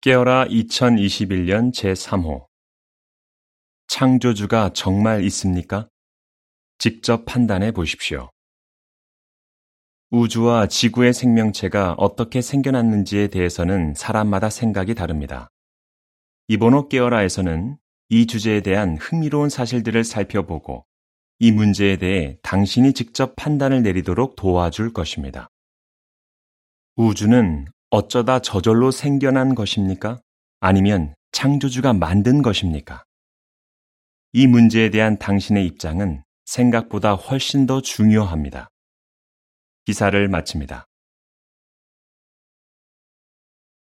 깨어라 2021년 제3호 창조주가 정말 있습니까? 직접 판단해 보십시오. 우주와 지구의 생명체가 어떻게 생겨났는지에 대해서는 사람마다 생각이 다릅니다. 이번호 깨어라에서는 이 주제에 대한 흥미로운 사실들을 살펴보고 이 문제에 대해 당신이 직접 판단을 내리도록 도와줄 것입니다. 우주는 어쩌다 저절로 생겨난 것입니까? 아니면 창조주가 만든 것입니까? 이 문제에 대한 당신의 입장은 생각보다 훨씬 더 중요합니다. 기사를 마칩니다.